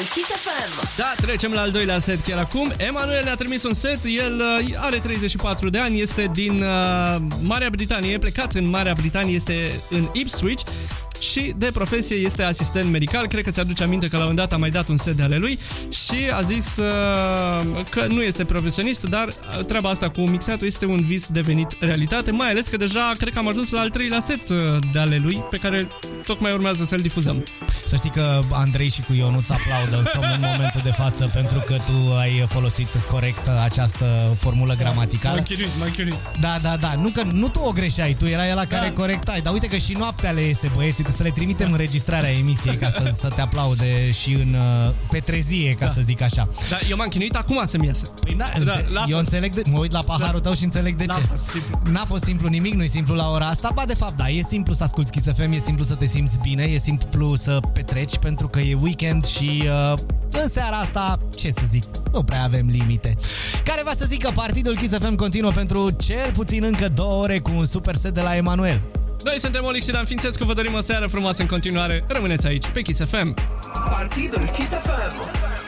Kiss FM. Da, trecem la al doilea set chiar acum. Emanuel ne-a trimis un set, el uh, are 34 de ani, este din uh, Marea Britanie, e plecat în Marea Britanie, este în Ipswich și de profesie este asistent medical. Cred că ți-aduce aminte că la un dat a mai dat un set de ale lui și a zis uh, că nu este profesionist, dar uh, treaba asta cu mixatul este un vis devenit realitate, mai ales că deja cred că am ajuns la al treilea set uh, de ale lui, pe care tocmai urmează să-l difuzăm. Să știi că Andrei și cu Ionuț aplaudă în somn în momentul de față pentru că tu ai folosit corect această formulă gramaticală. M-am chinuit, m-am chinuit. Da, da, da. Nu că nu tu o greșeai, tu erai la care Da. corectai. Dar uite că și noaptea le iese, băieți. Uite, să le trimitem înregistrarea emisiei ca să, să te aplaude și în uh, pe trezie, ca Da. să zic așa. Dar eu m-am chinuit acum să-mi iasă. Păi na, Da, înțe- n-a eu fost. înțeleg, de, mă uit la paharul tău și înțeleg de N-a ce. fost simplu. N-a fost simplu nimic, nu e simplu la ora asta. Ba, de fapt, da, e simplu să asculti Kiss FM, e simplu să te simți bine, e simplu să petreci pentru că e weekend și uh, în seara asta, ce să zic, nu prea avem limite. Care va să zic că partidul Kiss FM continuă pentru cel puțin încă două ore cu un super set de la Emanuel. Noi suntem Olic și Dan Fințescu, vă dorim o seară frumoasă în continuare. Rămâneți aici, pe Kiss FM. Partidul Kiss FM.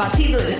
kissfm.ro slash partidul cu Y de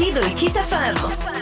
Dido que Kiss FM.